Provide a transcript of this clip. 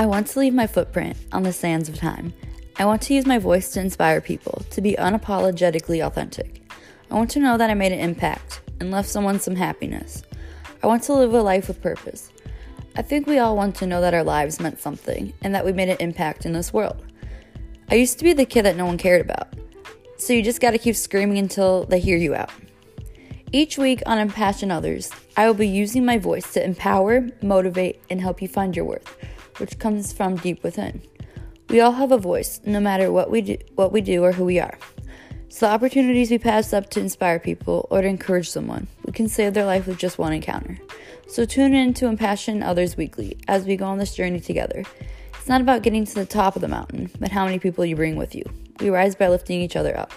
I want to leave my footprint on the sands of time. I want to use my voice to inspire people, to be unapologetically authentic. I want to know that I made an impact and left someone some happiness. I want to live a life with purpose. I think we all want to know that our lives meant something and that we made an impact in this world. I used to be the kid that no one cared about, so you just gotta keep screaming until they hear you out. Each week on Impassion Others, I will be using my voice to empower, motivate, and help you find your worth, which comes from deep within. We all have a voice, no matter what we do, what we do or who we are. So the opportunities we pass up to inspire people or to encourage someone, we can save their life with just one encounter. So tune in to Impassion Others Weekly as we go on this journey together. It's not about getting to the top of the mountain, but how many people you bring with you. We rise by lifting each other up.